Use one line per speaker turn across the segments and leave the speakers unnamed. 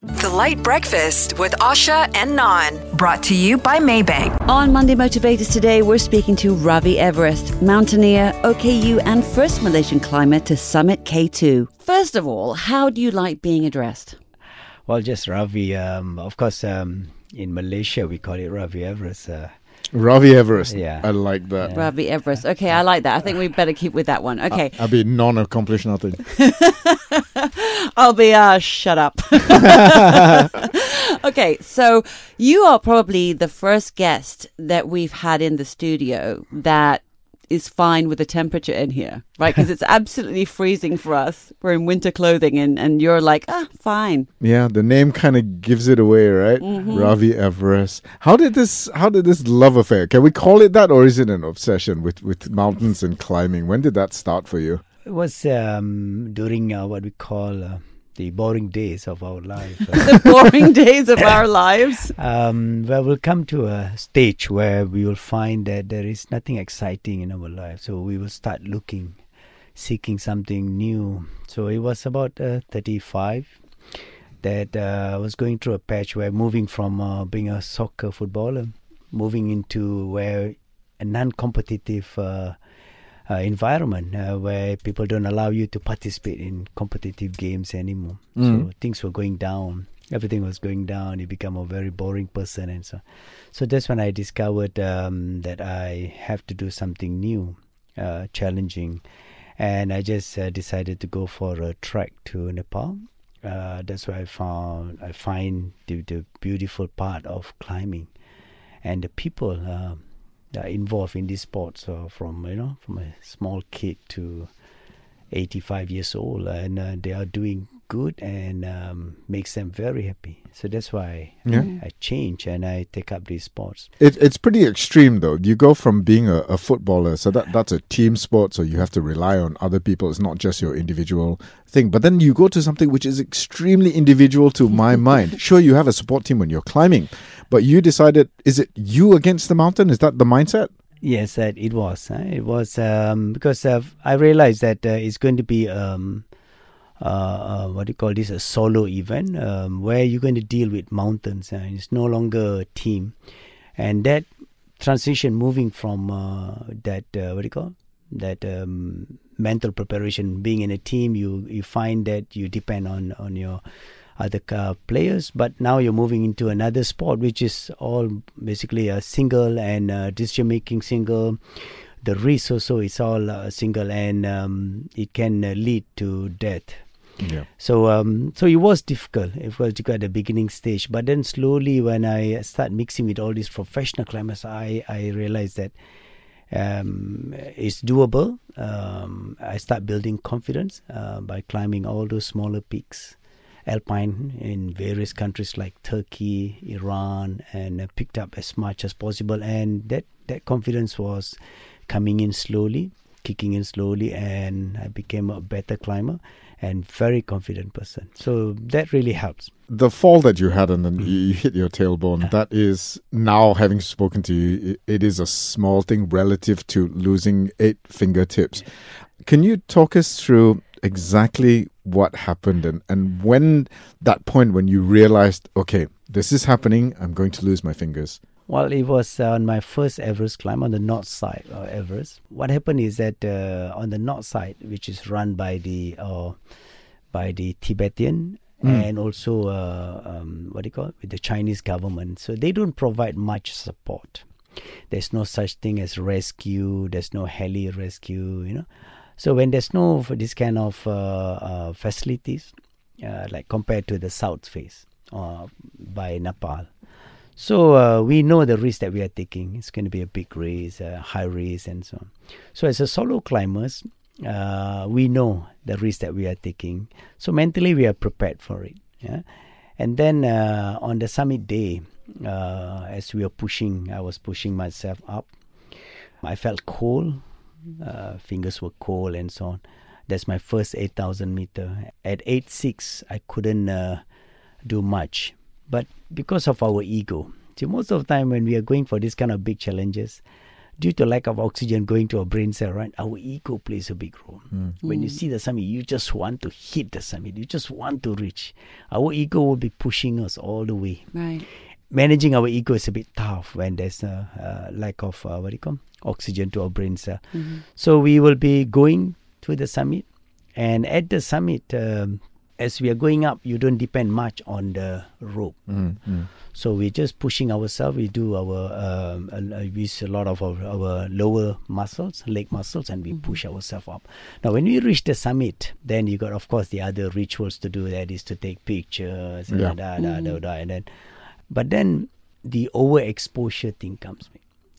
The LITE Breakfast with Asha and Non. Brought to you by Maybank.
On Monday Motivators today, we're speaking to Ravi Everest, mountaineer, OKU, and first Malaysian climber to summit K2. First of all, how do you like being addressed?
Well, just Ravi. Um, of course, um, in Malaysia, we call it Ravi Everest. Uh,
Ravi Everest.
Yeah.
I like that.
Ravi Everest. Okay, I like that. I think we better keep with that one. Okay.
I'll be non accomplished nothing.
I'll be uh shut up. okay, so you are probably the first guest that we've had in the studio that is fine with the temperature in here, right? Because it's absolutely freezing for us. We're in winter clothing, and, and you're like, ah, fine.
Yeah, the name kind of gives it away, right?
Mm-hmm.
Ravi Everest. How did this? How did this love affair? Can we call it that, or is it an obsession with with mountains and climbing? When did that start for you?
it was um, during uh, what we call uh, the boring days of our life. Uh,
The boring days of our lives.
um, well, we'll come to a stage where we will find that there is nothing exciting in our life. So we will start looking, seeking something new. So it was about uh, 35 that uh, I was going through a patch where moving from uh, being a soccer footballer, moving into where a non-competitive uh, environment uh, where people don't allow you to participate in competitive games anymore. So things were going down. Everything was going down. You become a very boring person, and so. So that's when I discovered um, that I have to do something new, uh, challenging, and I just uh, decided to go for a trek to Nepal. Uh, that's where I found I find the, the beautiful part of climbing, and the people are involved in this sport. So from you know from a small kid to 85 years old, and uh, they are doing good and um, makes them very happy. So that's why
Yeah.
I change and I take up these sports.
It, it's pretty extreme, though. You go from being a, a footballer, so that that's a team sport, so you have to rely on other people. It's not just your individual thing. But then you go to something which is extremely individual to my mind. Sure, you have a support team when you're climbing, but you decided, is it you against the mountain? Is that the mindset?
Yes, that it was. Uh, it was um, because uh, I realized that uh, it's going to be um, uh, uh, what do you call this a solo event um, where you're going to deal with mountains and it's no longer a team, and that transition moving from uh, that uh, what do you call that um, mental preparation being in a team you you find that you depend on on your other uh, players but now you're moving into another sport which is all basically a single and uh, decision making single. The risk also is all uh, single and um, it can uh, lead to death
Yeah.
so um, so it was difficult. It was difficult at the beginning stage, but then slowly when I start mixing with all these professional climbers, I I realized that um, it's doable. Um, I start building confidence uh, by climbing all those smaller peaks, alpine in various countries like Turkey, Iran, and uh, picked up as much as possible. And that that confidence was coming in slowly, kicking in slowly, and I became a better climber and very confident person. So that really helps.
the fall that you had and then mm-hmm. you, you hit your tailbone that is now having spoken to you it is a small thing relative to losing eight fingertips can you talk us through exactly what happened and, and when that point when you realized okay this is happening i'm going to lose my fingers
Well, it was on my first Everest climb on the north side of Everest. What happened is that uh, on the north side, which is run by the uh, by the Tibetan and also uh, um, what do you call it, with the Chinese government, so they don't provide much support. There's no such thing as rescue. There's no heli rescue. You know, so when there's no for this kind of uh, uh, facilities, uh, like compared to the south face uh, by Nepal. So uh, we know the risk that we are taking. It's going to be a big race, a high race, and so on. So as a solo climbers, uh, we know the risk that we are taking. So mentally, we are prepared for it. Yeah, and then uh, on the summit day, uh, as we were pushing, I was pushing myself up. I felt cold. Uh, fingers were cold and so on. That's my first 8,000 meter. At 8.6, I couldn't uh, do much. But because of our ego, see, most of the time when we are going for these kind of big challenges, due to lack of oxygen going to our brain cell, right, our ego plays a big role. When you see the summit, you just want to hit the summit. You just want to reach. Our ego will be pushing us all the way.
Right.
Managing our ego is a bit tough when there's a, uh lack of uh, what do you call oxygen to our brain cell. So we will be going to the summit, and at the summit, um, as we are going up, you don't depend much on the rope.
Mm, mm.
So we're just pushing ourselves. We do our um, uh, use a lot of our, our lower muscles, leg muscles, and we push ourselves up. Now, when we reach the summit, then you got, of course, the other rituals to do. That is to take pictures,
Yeah.
da, da, da, da, and then, but then the overexposure thing comes.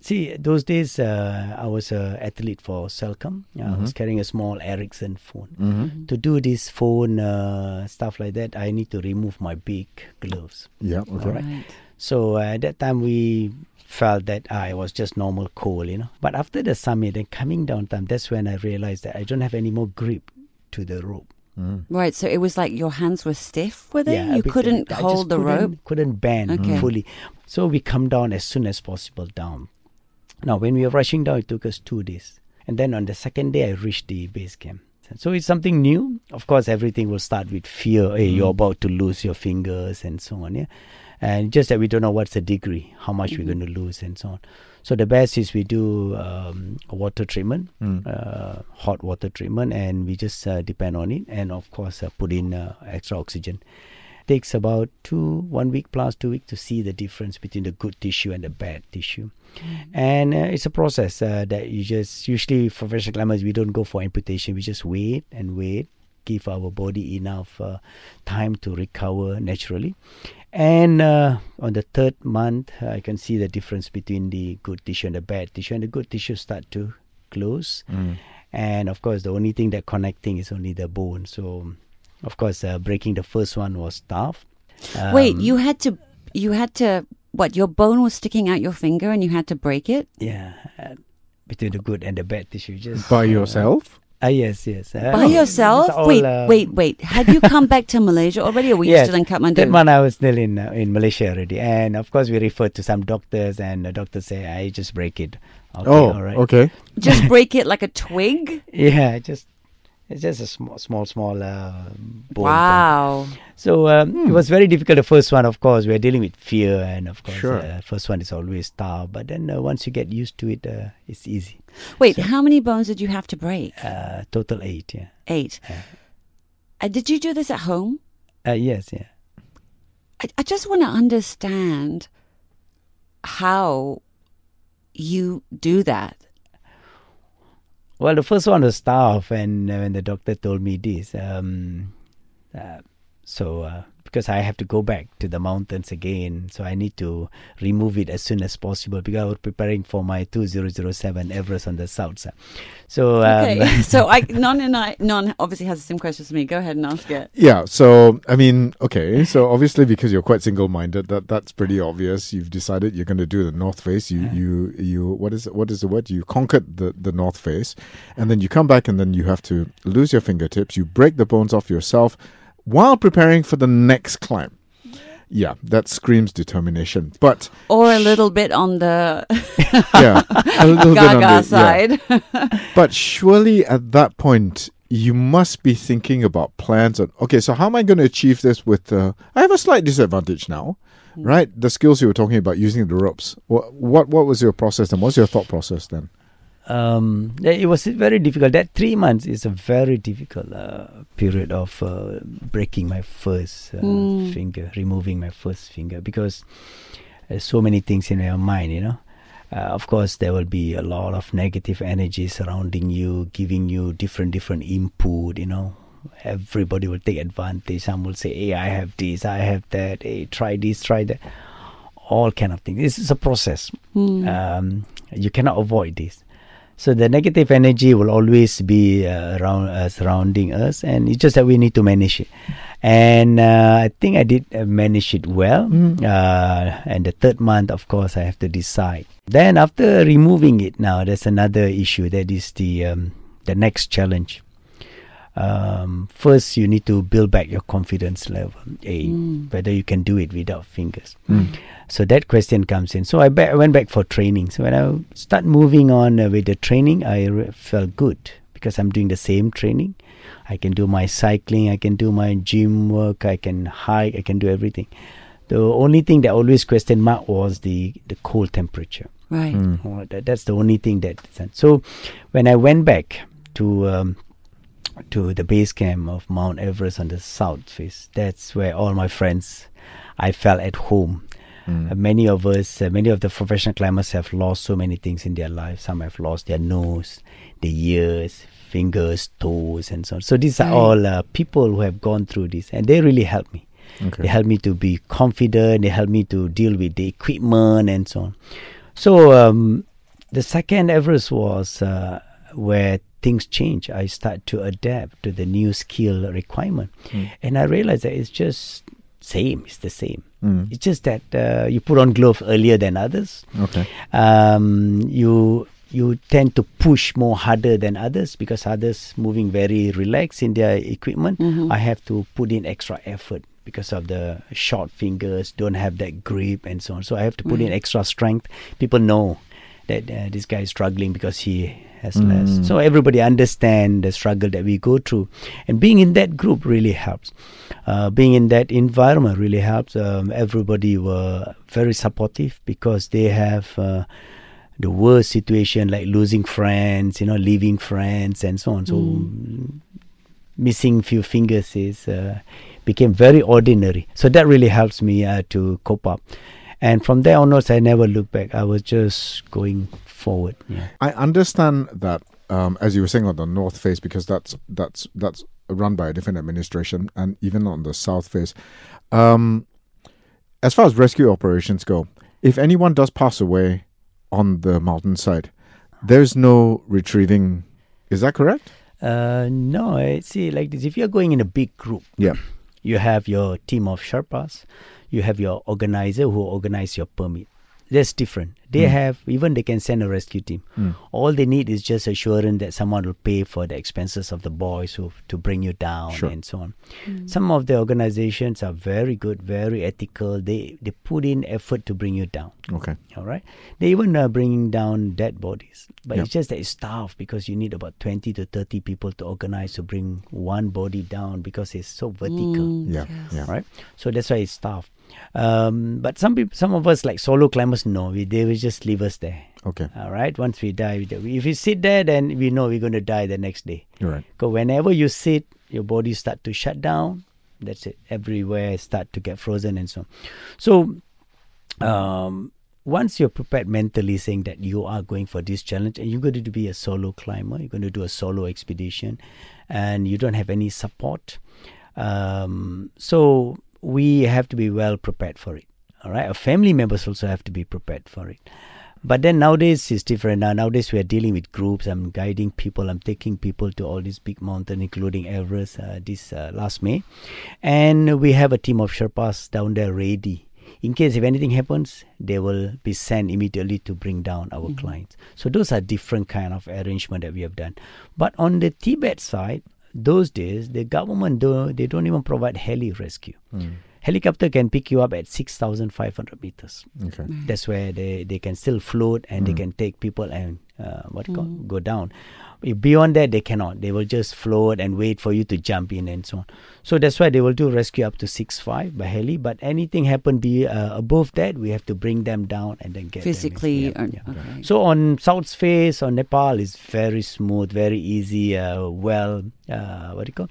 See, those days uh, I was an athlete for Celcom. Yeah, I was carrying a small Ericsson phone.
Mm-hmm.
To do this phone uh, stuff like that, I need to remove my big gloves.
Yeah. Okay.
Right.
So uh, at that time we felt that ah, it was just normal cold, you know. But after the summit and coming down time, that's when I realized that I don't have any more grip to the rope.
Mm.
Right. So it was like your hands were stiff, were they?
a
you
bit-
couldn't
I just
hold the
couldn't-
rope.
Couldn't bend
Okay.
fully. So we come down as soon as possible down. Now when we were rushing down, it took us two days, and then on the second day, I reached the base camp. So it's something new. Of course, everything will start with fear. Hey, you're about to lose your fingers and so on. Yeah, and just that we don't know what's the degree, how much we're going to lose, and so on. So the best is we do um, water treatment,
Mm.
uh, hot water treatment, and we just uh, depend on it, and of course uh, put in uh, extra oxygen. Takes about two, one week plus two weeks to see the difference between the good tissue and the bad tissue, and uh, it's a process uh, that you just usually for professional climbers we don't go for amputation, we just wait and wait, give our body enough uh, time to recover naturally. And uh, on the third month, I can see the difference between the good tissue and the bad tissue. And the good tissue start to close.
Mm.
And of course, the only thing that connecting is only the bone. So, of course, uh, breaking the first one was tough.
Wait,
Um,
you had to, you had to, what? Your bone was sticking out your finger, and you had to break it.
Yeah, uh, between the good and the bad tissue. Just
By
uh,
yourself?
Ah, yes, yes. Uh,
By yourself?
all,
wait,
uh,
wait, wait. Had you come back to Malaysia already, or were you
Yes,
still in Kathmandu?
That one I was still in uh, in Malaysia already, and of course we referred to some doctors, and the doctors say I just break it. Okay,
oh,
all right.
okay.
Just break it like a twig?
Yeah, just it's just a small, small, small uh, bone.
Wow.
So um,
Hmm.
it was very difficult. The first one, of course, we are dealing with fear, and of course,
Sure.
uh, first one is always tough. But then uh, once you get used to it, uh, it's easy.
Wait,
So-
how many bones did you have to break?
Uh, total eight. Yeah.
Eight. Uh, did you do this at home?
Uh, yes. Yeah.
I, I just want to understand how you do that.
Well, the first one was tough, and uh, when the doctor told me this, um, uh, so uh, because I have to go back to the mountains again, so I need to remove it as soon as possible because I was preparing for my 2007 Everest on the south side. So um,
Okay, so I non and I non obviously has the same question as me. Go ahead and ask it.
Yeah. So I mean, okay. So obviously, because you're quite single-minded, that that's pretty obvious. You've decided you're going to do the North Face. You
Yeah.
you you. What is what is the word? You conquered the the North Face, and then you come back, and then you have to lose your fingertips. You break the bones off yourself while preparing for the next climb. Yeah, that screams determination. But
Or a little bit on the
yeah, a little bit on
Gaga
the- yeah.
side.
But surely at that point, you must be thinking about plans on, okay, so how am I going to achieve this with, uh, I have a slight disadvantage now, right? The skills you were talking about using the ropes. What, what, what was your process then? What's your thought process then?
Um, it was very difficult. That three months is a very difficult uh, period of uh, breaking my first uh,
Mm.
finger, removing my first finger, because there's so many things in your mind, you know. Uh, of course, there will be a lot of negative energy surrounding you, giving you different different input. You know, everybody will take advantage. Some will say, "Hey, I have this, I have that. Hey, try this, try that." All kind of things. This is a process.
Hmm.
Um, you cannot avoid this. So the negative energy will always be uh, around uh, surrounding us, and it's just that we need to manage it. And uh, I think I did uh, manage it well. Uh, and the third month, of course, I have to decide. Then after removing it, now there's another issue. That is the um, the next challenge. Um, first you need to build back your confidence level, a whether you can do it without fingers. So that question comes in. So I, ba- I went back for training. So when I start moving on uh, with the training, I re- felt good because I'm doing the same training. I can do my cycling, I can do my gym work, I can hike, I can do everything. The only thing that always question mark was the the cold temperature.
Right.
Oh, that, that's the only thing that. So when I went back to um, to the base camp of Mount Everest on the south face, that's where all my friends, I felt at home. Uh, many of us, uh, many of the professional climbers have lost so many things in their life. Some have lost their nose, their ears, fingers, toes, and so on. So these are all uh, people who have gone through this, and they really helped me.
Okay.
They helped me to be confident. They helped me to deal with the equipment and so on. So um, the second Everest was uh, where things change. I start to adapt to the new skill requirement, and I realize that it's just same. It's the same.
Mm.
It's just that uh, you put on gloves earlier than others.
Okay.
Um, you you tend to push more harder than others because others moving very relaxed in their equipment. I have to put in extra effort because of the short fingers, don't have that grip and so on. So I have to put in extra strength. People know that uh, this guy is struggling because he has less. So everybody understand the struggle that we go through, and being in that group really helps. Uh, being in that environment really helps. Um, everybody were very supportive because they have. Uh, the worst situation like losing friends, you know, leaving friends and so on. So mm, missing few fingers is uh, became very ordinary. So that really helps me uh, to cope up. And from there onwards, I never looked back. I was just going forward. Yeah.
I understand that, um, as you were saying on the North Face, because that's that's that's run by a different administration, and even on the South Face. Um, as far as rescue operations go, if anyone does pass away on the mountainside, there's no retrieving. Is that correct?
Uh, no, I see like this. If you're going in a big group,
Yeah.
you have your team of Sherpas, you have your organizer who organize your permit. That's different. They
Hmm.
have even they can send a rescue team. Mm. All they need is just assurance that someone will pay for the expenses of the boys who to bring you down
Sure.
and so on. Mm. Some of the organizations are very good, very ethical. They they put in effort to bring you down.
Okay.
All right. They even are bringing down dead bodies. But
Yep.
it's just that it's tough because you need about 20 to 30 people to organize to bring one body down because it's so vertical.
Mm, yeah. Yeah.
Right. So that's why it's tough. Um, but some people, some of us like solo climbers, no, we, they will just leave us there.
Okay.
All right. Once we die, we if we sit there, then we know we're going to die the next day.
You're right.
Because whenever you sit, your body start to shut down. That's it. Everywhere start to get frozen and so on. So um, once you're prepared mentally saying that you are going for this challenge and you're going to be a solo climber, you're going to do a solo expedition and you don't have any support. Um, so we have to be well prepared for it. All right. Our family members also have to be prepared for it. But then nowadays it's different. Now nowadays we are dealing with groups. I'm guiding people. I'm taking people to all these big mountains, including Everest, uh, this uh, last May, and we have a team of Sherpas down there ready. In case if anything happens, they will be sent immediately to bring down our clients. So those are different kind of arrangement that we have done. But on the Tibet side, those days the government do, they don't even provide heli rescue. Hmm. Helicopter can pick you up at six thousand five hundred meters.
Okay. Hmm.
That's where they, they can still float and they hmm. can take people and uh, what you call, go down. Beyond that, they cannot. They will just float and wait for you to jump in and so on. So that's why they will do rescue up to six five by heli. But anything happen be uh, above that, we have to bring them down and then get them.
Physically.
Yeah,
or-
yeah.
okay.
So on South Face on Nepal is very smooth, very easy. Uh, well, uh, what do you call?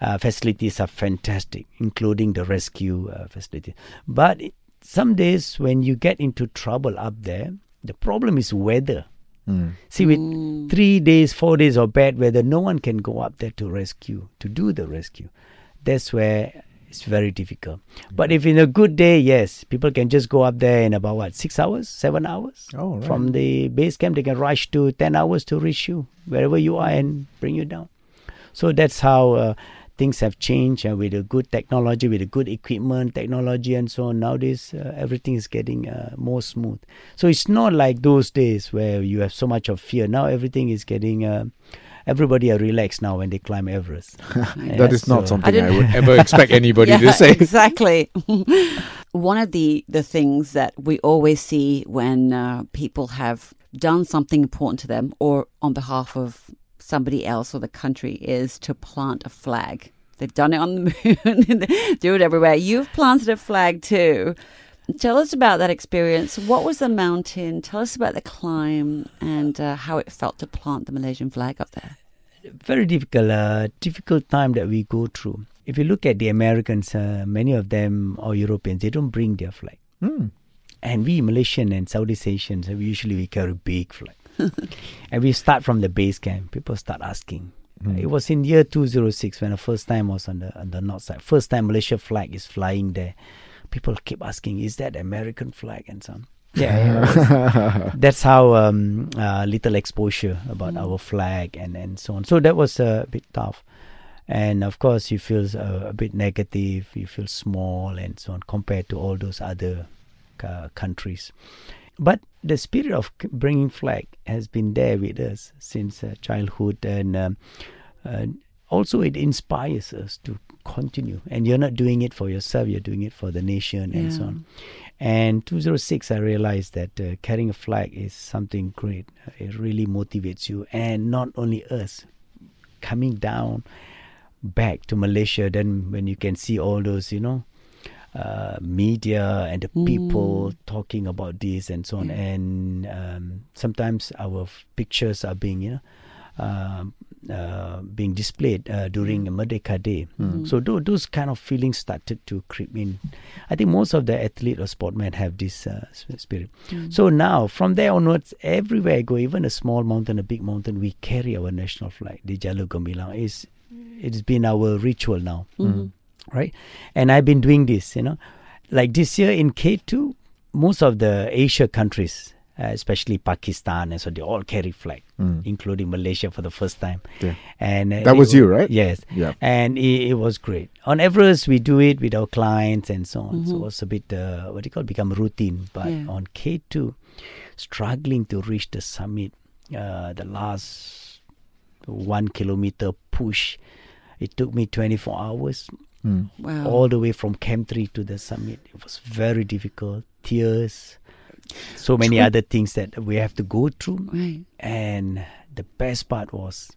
Uh, facilities are fantastic, including the rescue uh, facility. But it- some days when you get into trouble up there, the problem is weather. See, with three days, four days of bad weather, no one can go up there to rescue, to do the rescue. That's where it's very difficult. But if in a good day, yes, people can just go up there in about what, six hours, seven hours?
Oh, right.
From the base camp, they can rush to 10 hours to reach you, wherever you are, and bring you down. So that's how uh, things have changed uh, with a good technology, with a good equipment, technology, and so on. Nowadays, uh, everything is getting uh, more smooth. So it's not like those days where you have so much of fear. Now everything is getting uh, everybody are relaxed now when they climb Everest.
that is not
so-
something I,
didn't-
would ever expect anybody
yeah,
to say.
exactly. One of the the things that we always see when uh, people have done something important to them or on behalf of somebody else or the country is to plant a flag. They've done it on the moon, do it everywhere. You've planted a flag too. Tell us about that experience. What was the mountain? Tell us about the climb and uh, how it felt to plant the Malaysian flag up there.
very difficult, uh, difficult time that we go through. If you look at the Americans, uh, many of them or Europeans, they don't bring their flag.
Hmm.
And we Malaysian and Southeast Asians, uh, we usually we carry big flag. and we start from the base camp. People start asking.
Hmm.
It was in year 206 when the first time was on the on the north side. First time Malaysia flag is flying there. People keep asking, is that American flag and so on. Yeah, yeah, that's how um, uh, little exposure about our flag and, and so on. So that was a bit tough. And of course, you feel uh, a bit negative, you feel small and so on compared to all those other uh, countries. But the spirit of bringing flag has been there with us since uh, childhood, and um, uh, also it inspires us to continue. And you're not doing it for yourself; you're doing it for the nation and so on. And 206, I realized that uh, carrying a flag is something great. Uh, It really motivates you, and not only us coming down back to Malaysia. Then when you can see all those, you know, uh, media and the people talking about this and so on, and um, sometimes our f- pictures are being, you know. Um, uh, being displayed uh, during Merdeka Day. So tho- those kind of feelings started to creep in. I think most of the athlete or sportmen have this uh, s- spirit. So now, from there onwards, everywhere I go, even a small mountain, a big mountain, we carry our national flag. The Jalur Gemilang is it's been our ritual now, right? And I've been doing this, you know, like this year in K two, most of the Asia countries, uh, especially Pakistan, and so they all carry flag, including Malaysia for the first time.
Yeah.
And uh,
That
it
was you, right?
Yes.
Yeah.
And it, it was great. On Everest, we do it with our clients and so on. So
Mm-hmm.
it was a bit, uh, what do you call, it? become routine. But
Yeah.
on K2, struggling to reach the summit, uh, the last one kilometer push, it took me 24 hours
Mm.
Wow.
all the way from Camp 3 to the summit. It was very difficult. Tears, so many other things that we have to go through.
right.
And the best part was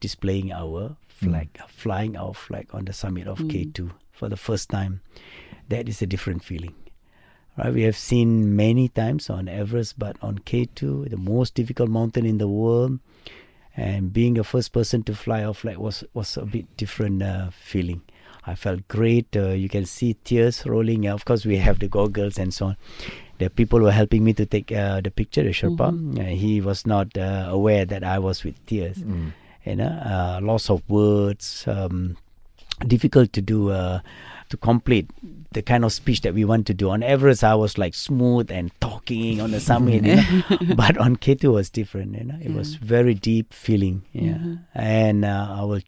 displaying our flag, flying our flag on the summit of K2 for the first time. That is a different feeling. Right? We have seen many times on Everest, but on K2, the most difficult mountain in the world, and being the first person to fly our flag was was a bit different uh, feeling. I felt great. Uh, you can see tears rolling. Of course, we have the goggles and so on. The people were helping me to take uh, the picture. The Sherpa, uh, he was not uh, aware that I was with tears. You know, uh, loss of words, um, difficult to do uh, to complete the kind of speech that we want to do. On Everest, I was like smooth and talking on the summit, you know? but on K2 was different. You know, it was very deep feeling. Yeah, and uh, I will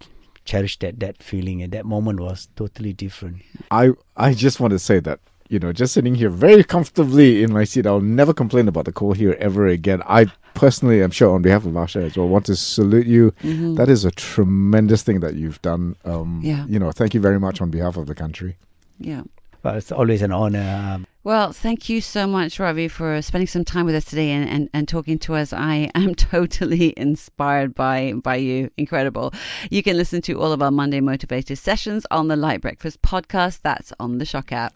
cherish that that feeling. And that moment was totally different.
I I just want to say that you know, just sitting here very comfortably in my seat, I'll never complain about the cold here ever again. I personally, I'm sure, on behalf of Asha as well, want to salute you. That is a tremendous thing that you've done. Um,
Yeah.
You know, thank you very much on behalf of the country.
Yeah.
Well, it's always an honor. Um,
Well, thank you so much, Ravi, for spending some time with us today and, and, and talking to us. I am totally inspired by, by you. Incredible. You can listen to all of our Monday Motivators sessions on the LITE Breakfast podcast. That's on the SYOK app.